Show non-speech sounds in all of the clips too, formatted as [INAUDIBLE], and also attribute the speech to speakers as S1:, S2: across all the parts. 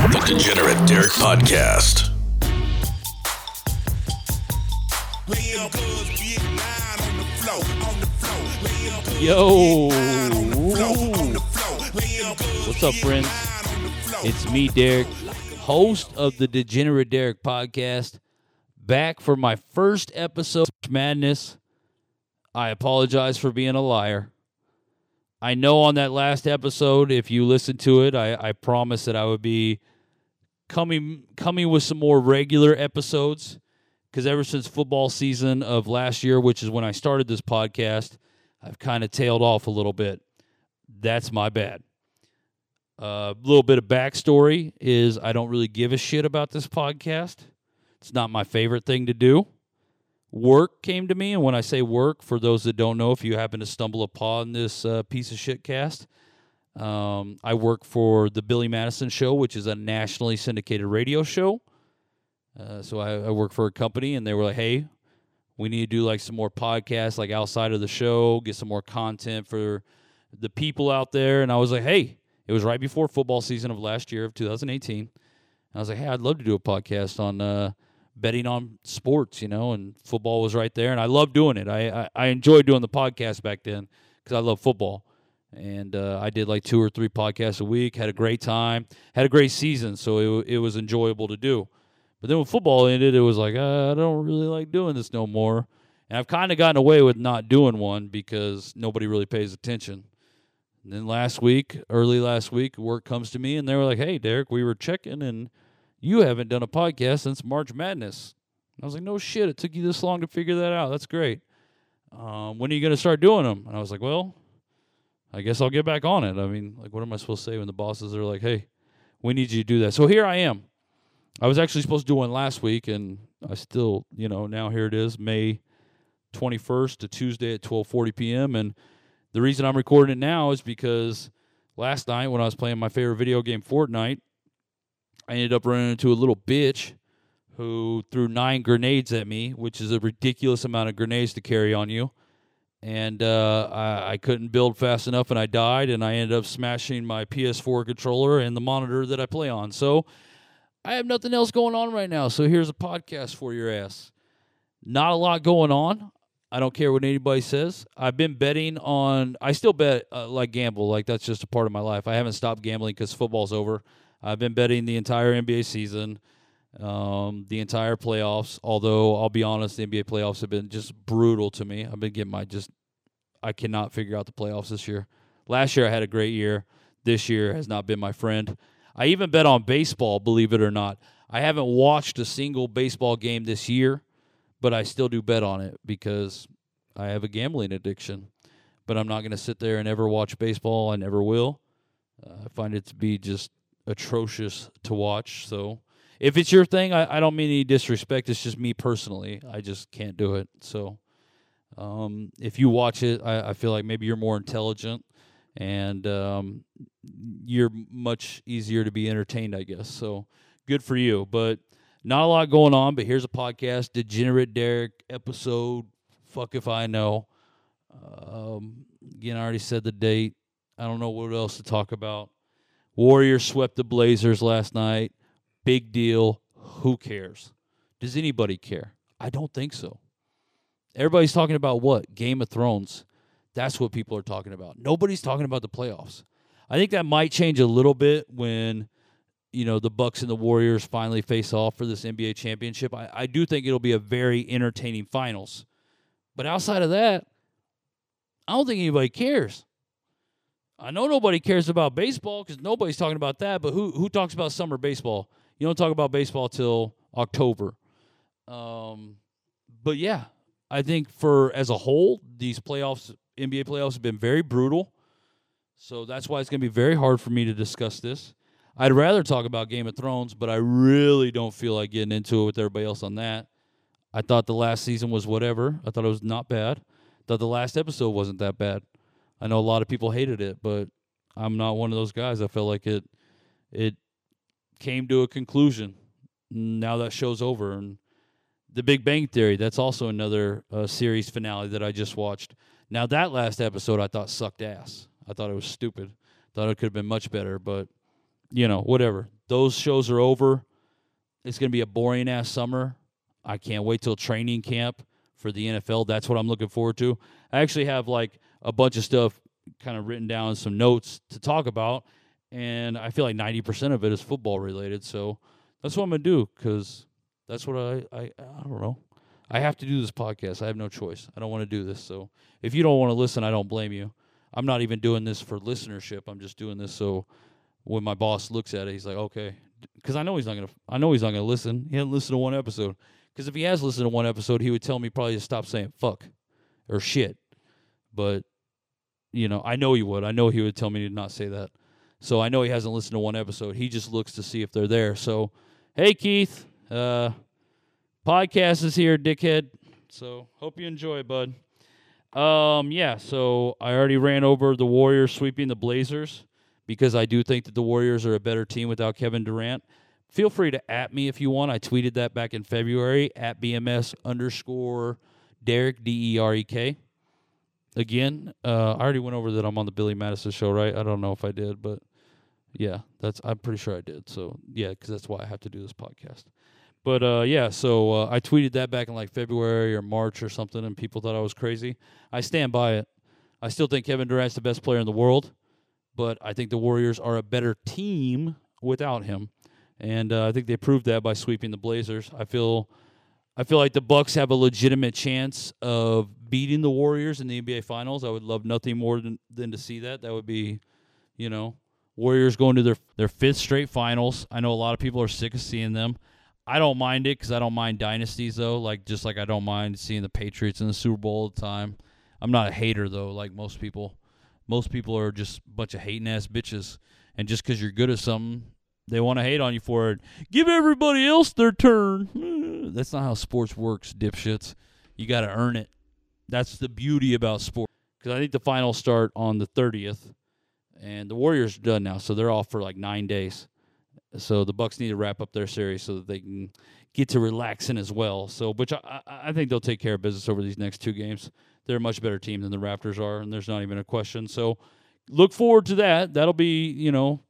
S1: The Degenerate Derek Podcast.
S2: Yo. What's up, friends? It's me, Derek, host of the Degenerate Derek podcast, back for my first episode of Madness. I apologize for being a liar. I know on that last episode, if you listen to it, I, I promised that I would be coming coming with some more regular episodes because ever since football season of last year, which is when I started this podcast, I've kind of tailed off a little bit. That's my bad. A uh, little bit of backstory is I don't really give a shit about this podcast. It's not my favorite thing to do. Work came to me, and when I say work, for those that don't know, if you happen to stumble upon this uh, piece of shit cast, um, I work for the Billy Madison Show, which is a nationally syndicated radio show. Uh, so I, I work for a company, and they were like, "Hey, we need to do like some more podcasts, like outside of the show, get some more content for the people out there." And I was like, "Hey." It was right before football season of last year of 2018. And I was like, "Hey, I'd love to do a podcast on uh, betting on sports, you know." And football was right there, and I love doing it. I I, I enjoyed doing the podcast back then because I love football and uh, I did like two or three podcasts a week. Had a great time, had a great season, so it it was enjoyable to do. But then when football ended, it was like uh, I don't really like doing this no more, and I've kind of gotten away with not doing one because nobody really pays attention. And then last week, early last week, work comes to me and they were like, "Hey, Derek, we were checking and you haven't done a podcast since March Madness." And I was like, "No shit, it took you this long to figure that out. That's great. Um, when are you going to start doing them?" And I was like, "Well." I guess I'll get back on it. I mean, like, what am I supposed to say when the bosses are like, hey, we need you to do that? So here I am. I was actually supposed to do one last week, and I still, you know, now here it is, May 21st to Tuesday at 12:40 p.m. And the reason I'm recording it now is because last night when I was playing my favorite video game, Fortnite, I ended up running into a little bitch who threw nine grenades at me, which is a ridiculous amount of grenades to carry on you and uh, I, I, couldn't build fast enough and I died and I ended up smashing my PS4 controller and the monitor that I play on. So I have nothing else going on right now. So here's a podcast for your ass. Not a lot going on. I don't care what anybody says. I've been betting on. I still bet uh, like gamble, like that's just a part of my life. I haven't stopped gambling because football's over. I've been betting the entire NBA season um, the entire playoffs. Although I'll be honest, the NBA playoffs have been just brutal to me. I've been getting my just I cannot figure out the playoffs this year. Last year I had a great year. This year has not been my friend. I even bet on baseball, believe it or not. I haven't watched a single baseball game this year, but I still do bet on it because I have a gambling addiction. But I'm not going to sit there and ever watch baseball. I never will. Uh, I find it to be just atrocious to watch. So if it's your thing, I, I don't mean any disrespect. It's just me personally. I just can't do it. So um, if you watch it, I, I, feel like maybe you're more intelligent and um, you're much easier to be entertained, I guess. So good for you. But not a lot going on. But here's a podcast, Degenerate Derek episode. Fuck if I know. Um, again, I already said the date. I don't know what else to talk about. Warriors swept the Blazers last night. Big deal. Who cares? Does anybody care? I don't think so. Everybody's talking about what? Game of Thrones. That's what people are talking about. Nobody's talking about the playoffs. I think that might change a little bit when you know the Bucks and the Warriors finally face off for this NBA championship. I, I do think it'll be a very entertaining finals. But outside of that, I don't think anybody cares. I know nobody cares about baseball because nobody's talking about that. But who who talks about summer baseball? You don't talk about baseball till October. Um, but yeah, I think for as a whole, these playoffs, NBA playoffs, have been very brutal. So that's why it's going to be very hard for me to discuss this. I'd rather talk about Game of Thrones, but I really don't feel like getting into it with everybody else on that. I thought the last season was whatever. I thought it was not bad. Thought the last episode wasn't that bad. I know a lot of people hated it, but I'm not one of those guys. I felt like it it came to a conclusion. Now that show's over, and the Big Bang Theory. That's also another uh, series finale that I just watched. Now that last episode I thought sucked ass. I thought it was stupid. Thought it could have been much better, but you know, whatever. Those shows are over. It's going to be a boring ass summer. I can't wait till training camp for the NFL. That's what I'm looking forward to. I actually have like a bunch of stuff kind of written down, some notes to talk about, and I feel like 90% of it is football related. So that's what I'm to do because that's what I, I, I don't know. I have to do this podcast. I have no choice. I don't want to do this. So if you don't want to listen, I don't blame you. I'm not even doing this for listenership. I'm just doing this so when my boss looks at it, he's like, okay, because I know he's not gonna. I know he's not gonna listen. He hasn't listened to one episode. Because if he has listened to one episode, he would tell me probably to stop saying fuck or shit. But you know, I know he would. I know he would tell me to not say that. So I know he hasn't listened to one episode. He just looks to see if they're there. So, hey Keith, uh, podcast is here, dickhead. So hope you enjoy, bud. Um, yeah. So I already ran over the Warriors sweeping the Blazers because I do think that the Warriors are a better team without Kevin Durant. Feel free to at me if you want. I tweeted that back in February at BMS underscore Derek D E R E K. Again, uh, I already went over that I'm on the Billy Madison show, right? I don't know if I did, but yeah, that's I'm pretty sure I did. So yeah, because that's why I have to do this podcast. But uh, yeah, so uh, I tweeted that back in like February or March or something, and people thought I was crazy. I stand by it. I still think Kevin Durant's the best player in the world, but I think the Warriors are a better team without him, and uh, I think they proved that by sweeping the Blazers. I feel, I feel like the Bucks have a legitimate chance of beating the Warriors in the NBA Finals. I would love nothing more than than to see that. That would be, you know, Warriors going to their their fifth straight finals. I know a lot of people are sick of seeing them. I don't mind it because I don't mind dynasties though. Like just like I don't mind seeing the Patriots in the Super Bowl all the time. I'm not a hater though, like most people. Most people are just a bunch of hating ass bitches, and just because you're good at something, they want to hate on you for it. Give everybody else their turn. [LAUGHS] That's not how sports works, dipshits. You got to earn it. That's the beauty about sports. Because I think the finals start on the 30th, and the Warriors are done now, so they're off for like nine days. So the Bucks need to wrap up their series so that they can get to relaxing as well. So, which I, I think they'll take care of business over these next two games. They're a much better team than the Raptors are, and there's not even a question. So, look forward to that. That'll be you know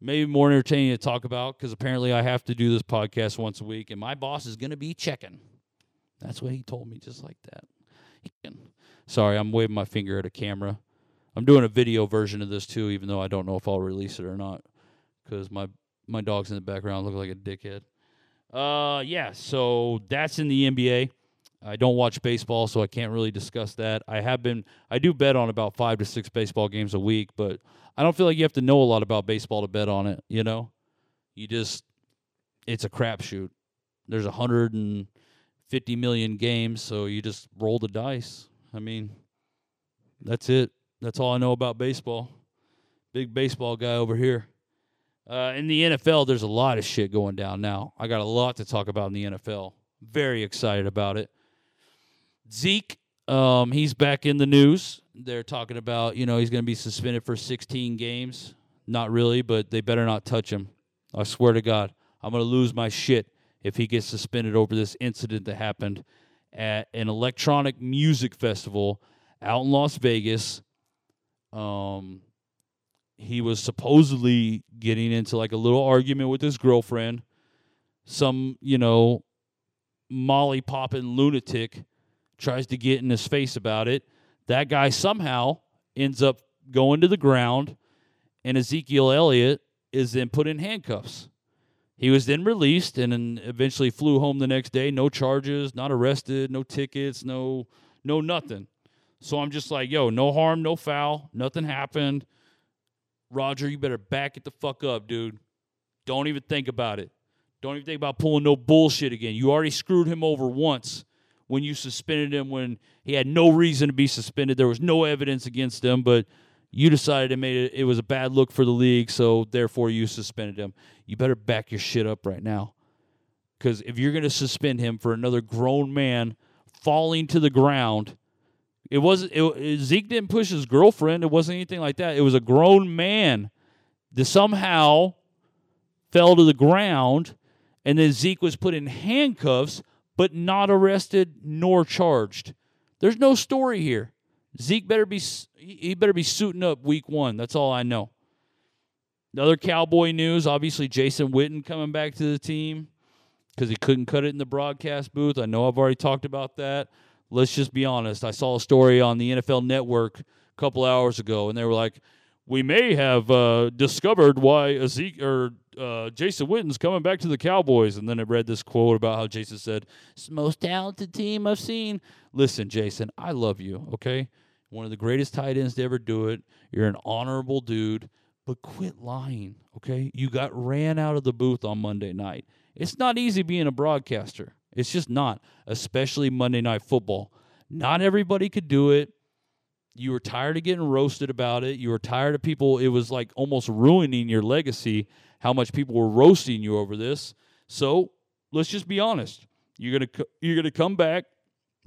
S2: maybe more entertaining to talk about because apparently I have to do this podcast once a week, and my boss is going to be checking. That's what he told me, just like that. Sorry, I'm waving my finger at a camera. I'm doing a video version of this too, even though I don't know if I'll release it or not because my my dog's in the background look like a dickhead. Uh, yeah. So that's in the NBA. I don't watch baseball, so I can't really discuss that. I have been, I do bet on about five to six baseball games a week, but I don't feel like you have to know a lot about baseball to bet on it. You know, you just, it's a crapshoot. There's 150 million games, so you just roll the dice. I mean, that's it. That's all I know about baseball. Big baseball guy over here. Uh, in the NFL, there's a lot of shit going down now. I got a lot to talk about in the NFL. Very excited about it. Zeke, um, he's back in the news. They're talking about, you know, he's going to be suspended for 16 games. Not really, but they better not touch him. I swear to God, I'm going to lose my shit if he gets suspended over this incident that happened at an electronic music festival out in Las Vegas. Um, he was supposedly getting into like a little argument with his girlfriend. Some, you know, molly popping lunatic tries to get in his face about it. That guy somehow ends up going to the ground, and Ezekiel Elliott is then put in handcuffs. He was then released and then eventually flew home the next day. No charges, not arrested, no tickets, no no nothing. So I'm just like, yo, no harm, no foul, nothing happened. Roger, you better back it the fuck up, dude. Don't even think about it. Don't even think about pulling no bullshit again. You already screwed him over once when you suspended him when he had no reason to be suspended. There was no evidence against him, but You decided it made it, it was a bad look for the league, so therefore you suspended him. You better back your shit up right now. Because if you're going to suspend him for another grown man falling to the ground, it wasn't it, Zeke didn't push his girlfriend. It wasn't anything like that. It was a grown man that somehow fell to the ground, and then Zeke was put in handcuffs, but not arrested nor charged. There's no story here. Zeke better be—he he better be suiting up week one. That's all I know. The other Cowboy news, obviously Jason Witten coming back to the team because he couldn't cut it in the broadcast booth. I know I've already talked about that. Let's just be honest. I saw a story on the NFL Network a couple hours ago, and they were like, "We may have uh, discovered why Zeke or uh, Jason Witten's coming back to the Cowboys." And then I read this quote about how Jason said, "It's the most talented team I've seen." Listen, Jason, I love you. Okay, one of the greatest tight ends to ever do it. You're an honorable dude, but quit lying. Okay, you got ran out of the booth on Monday night. It's not easy being a broadcaster. It's just not, especially Monday Night Football. Not everybody could do it. You were tired of getting roasted about it. You were tired of people. It was like almost ruining your legacy how much people were roasting you over this. So let's just be honest. You're gonna you're gonna come back,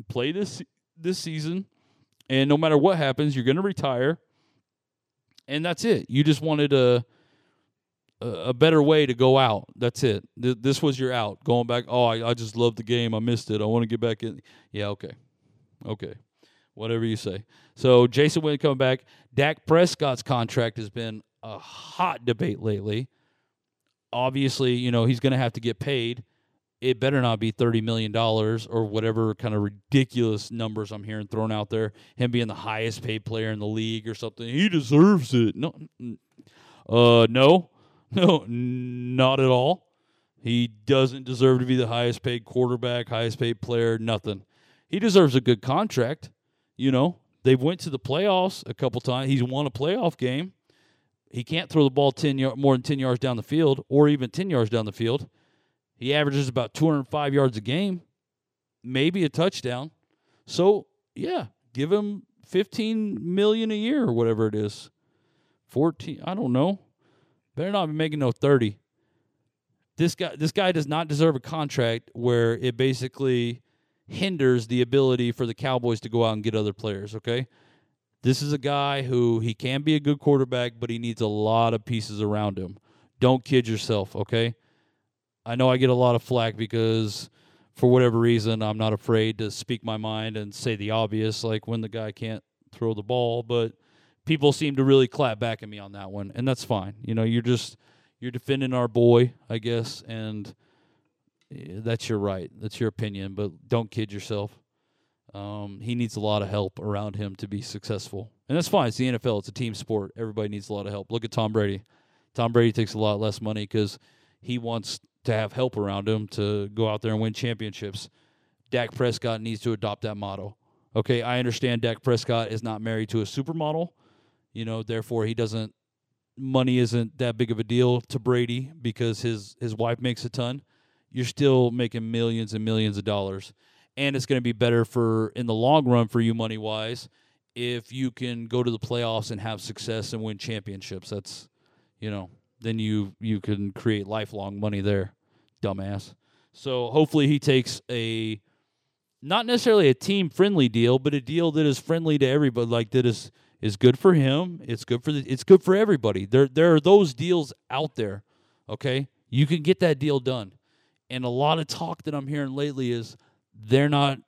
S2: play this this season, and no matter what happens, you're gonna retire. And that's it. You just wanted a a, better way to go out. That's it. This was your out. Going back. Oh, I, I just love the game. I missed it. I want to get back in. Yeah. Okay. Okay. Whatever you say. So Jason Witten coming back. Dak Prescott's contract has been a hot debate lately. Obviously, you know he's going to have to get paid. It better not be thirty million dollars or whatever kind of ridiculous numbers I'm hearing thrown out there. Him being the highest paid player in the league or something. He deserves it. No, uh, no, [LAUGHS] no, not at all. He doesn't deserve to be the highest paid quarterback, highest paid player, nothing. He deserves a good contract. You know, they went to the playoffs a couple times. He's won a playoff game. He can't throw the ball 10 yard, more than 10 yards down the field or even 10 yards down the field. He averages about 205 yards a game, maybe a touchdown. So, yeah, give him 15 million a year or whatever it is. 14, I don't know. Better not be making no 30. This guy this guy does not deserve a contract where it basically hinders the ability for the Cowboys to go out and get other players, okay? This is a guy who he can be a good quarterback, but he needs a lot of pieces around him. Don't kid yourself, okay? I know I get a lot of flack because for whatever reason I'm not afraid to speak my mind and say the obvious like when the guy can't throw the ball, but people seem to really clap back at me on that one, and that's fine. You know, you're just you're defending our boy, I guess, and eh, that's your right. That's your opinion, but don't kid yourself. Um, he needs a lot of help around him to be successful, and that's fine. It's the NFL. It's a team sport. Everybody needs a lot of help. Look at Tom Brady. Tom Brady takes a lot less money because he wants to have help around him to go out there and win championships. Dak Prescott needs to adopt that motto. Okay, I understand Dak Prescott is not married to a supermodel, you know, therefore he doesn't money isn't that big of a deal to Brady because his his wife makes a ton. You're still making millions and millions of dollars. And it's going to be better for in the long run for you money wise if you can go to the playoffs and have success and win championships. That's you know, then you you can create lifelong money there, dumbass. So hopefully he takes a not necessarily a team friendly deal, but a deal that is friendly to everybody, like that is is good for him. It's good for the, it's good for everybody. There there are those deals out there. Okay, you can get that deal done, and a lot of talk that I'm hearing lately is they're not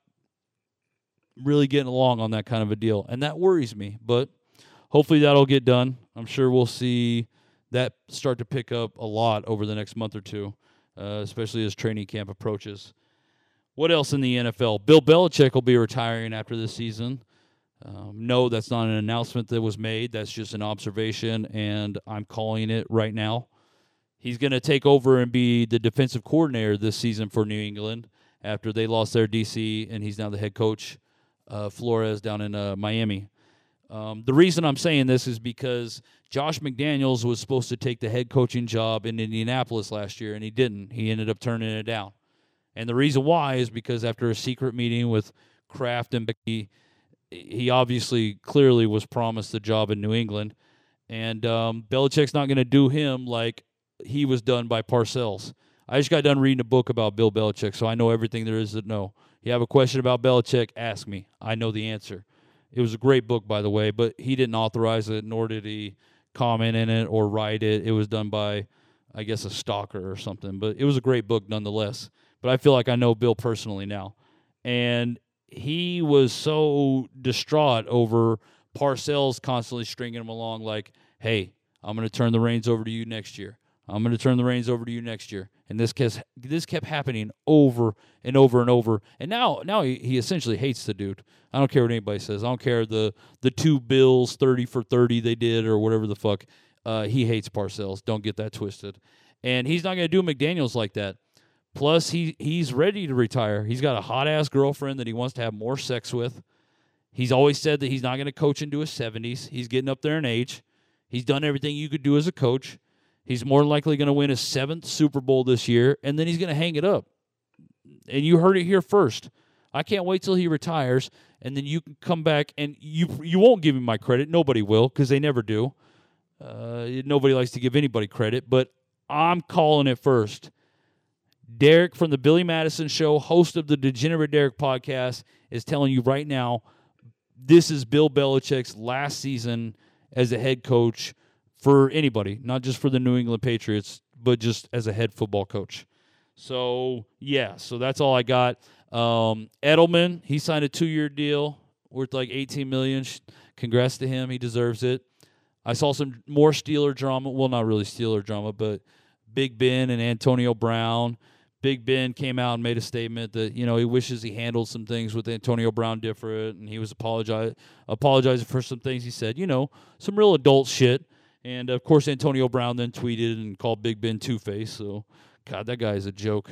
S2: really getting along on that kind of a deal, and that worries me. But hopefully that'll get done. I'm sure we'll see that start to pick up a lot over the next month or two, uh, especially as training camp approaches. What else in the NFL? Bill Belichick will be retiring after this season. Um, no, that's not an announcement that was made. That's just an observation, and I'm calling it right now. He's going to take over and be the defensive coordinator this season for New England after they lost their DC, and he's now the head coach, uh, Flores, down in uh, Miami. Um, the reason I'm saying this is because Josh McDaniels was supposed to take the head coaching job in Indianapolis last year, and he didn't. He ended up turning it down. And the reason why is because after a secret meeting with Kraft and Becky, he obviously clearly was promised the job in New England, and um, Belichick's not going to do him like he was done by Parcells. I just got done reading a book about Bill Belichick, so I know everything there is to know. You have a question about Belichick, ask me. I know the answer. It was a great book, by the way, but he didn't authorize it, nor did he comment in it or write it. It was done by, I guess, a stalker or something. But it was a great book nonetheless. But I feel like I know Bill personally now. And he was so distraught over Parcells constantly stringing him along, like, hey, I'm going to turn the reins over to you next year. I'm going to turn the reins over to you next year. And this kept, this kept happening over and over and over. And now now he, he essentially hates the dude. I don't care what anybody says. I don't care the the two bills 30 for 30 they did or whatever the fuck. Uh, he hates Parcells. Don't get that twisted. And he's not going to do McDaniels like that. Plus he he's ready to retire. He's got a hot ass girlfriend that he wants to have more sex with. He's always said that he's not going to coach into his 70s. He's getting up there in age. He's done everything you could do as a coach. He's more likely going to win his seventh Super Bowl this year, and then he's going to hang it up. And you heard it here first. I can't wait till he retires, and then you can come back and you you won't give him my credit. Nobody will because they never do. Uh, nobody likes to give anybody credit, but I'm calling it first. Derek from the Billy Madison Show, host of the Degenerate Derek podcast, is telling you right now this is Bill Belichick's last season as a head coach for anybody, not just for the New England Patriots, but just as a head football coach. So yeah, so that's all I got. Um, Edelman, he signed a two-year deal worth like 18 million. Congrats to him, he deserves it. I saw some more Steeler drama. Well, not really Steeler drama, but Big Ben and Antonio Brown. Big Ben came out and made a statement that you know he wishes he handled some things with Antonio Brown different, and he was apologize apologizing for some things he said. You know, some real adult shit. And of course, Antonio Brown then tweeted and called Big Ben Two Face. So, God, that guy is a joke.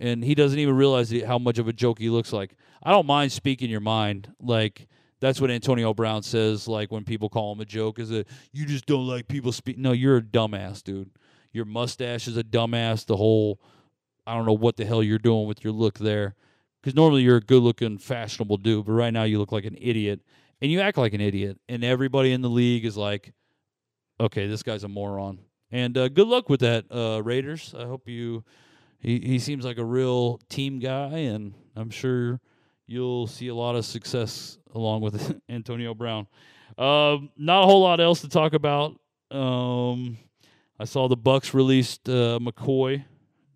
S2: And he doesn't even realize how much of a joke he looks like. I don't mind speaking your mind. Like, that's what Antonio Brown says, like, when people call him a joke, is that you just don't like people speak. No, you're a dumbass, dude. Your mustache is a dumbass. The whole, I don't know what the hell you're doing with your look there. Because normally you're a good looking, fashionable dude, but right now you look like an idiot. And you act like an idiot. And everybody in the league is like, okay, this guy's a moron. And uh, good luck with that, uh, Raiders. I hope you. He he seems like a real team guy, and I'm sure you'll see a lot of success along with [LAUGHS] Antonio Brown. Um, not a whole lot else to talk about. Um, I saw the Bucs released uh, McCoy,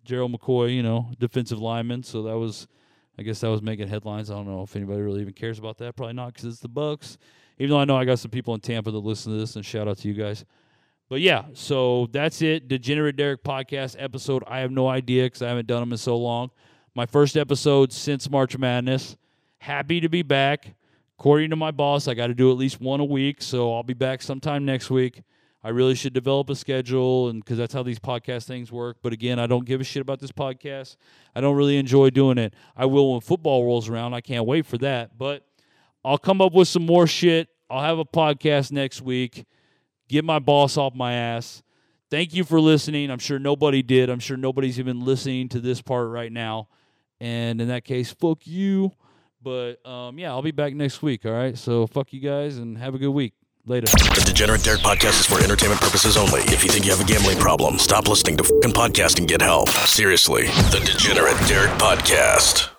S2: Gerald McCoy, you know, defensive lineman. So that was, I guess that was making headlines. I don't know if anybody really even cares about that. Probably not because it's the Bucs even though I know I got some people in Tampa that listen to this, and shout out to you guys. But yeah, so that's it. Degenerate Derek podcast episode. I have no idea because I haven't done them in so long. My first episode since March Madness. Happy to be back. According to my boss, I got to do at least one a week, so I'll be back sometime next week. I really should develop a schedule, and because that's how these podcast things work. But again, I don't give a shit about this podcast. I don't really enjoy doing it. I will when football rolls around. I can't wait for that. But I'll come up with some more shit. I'll have a podcast next week. Get my boss off my ass. Thank you for listening. I'm sure nobody did. I'm sure nobody's even listening to this part right now. And in that case, fuck you. But um, yeah, I'll be back next week. All right. So fuck you guys and have a good week. Later.
S1: The Degenerate Derek podcast is for entertainment purposes only. If you think you have a gambling problem, stop listening to fucking podcast and get help. Seriously. The Degenerate Derek podcast.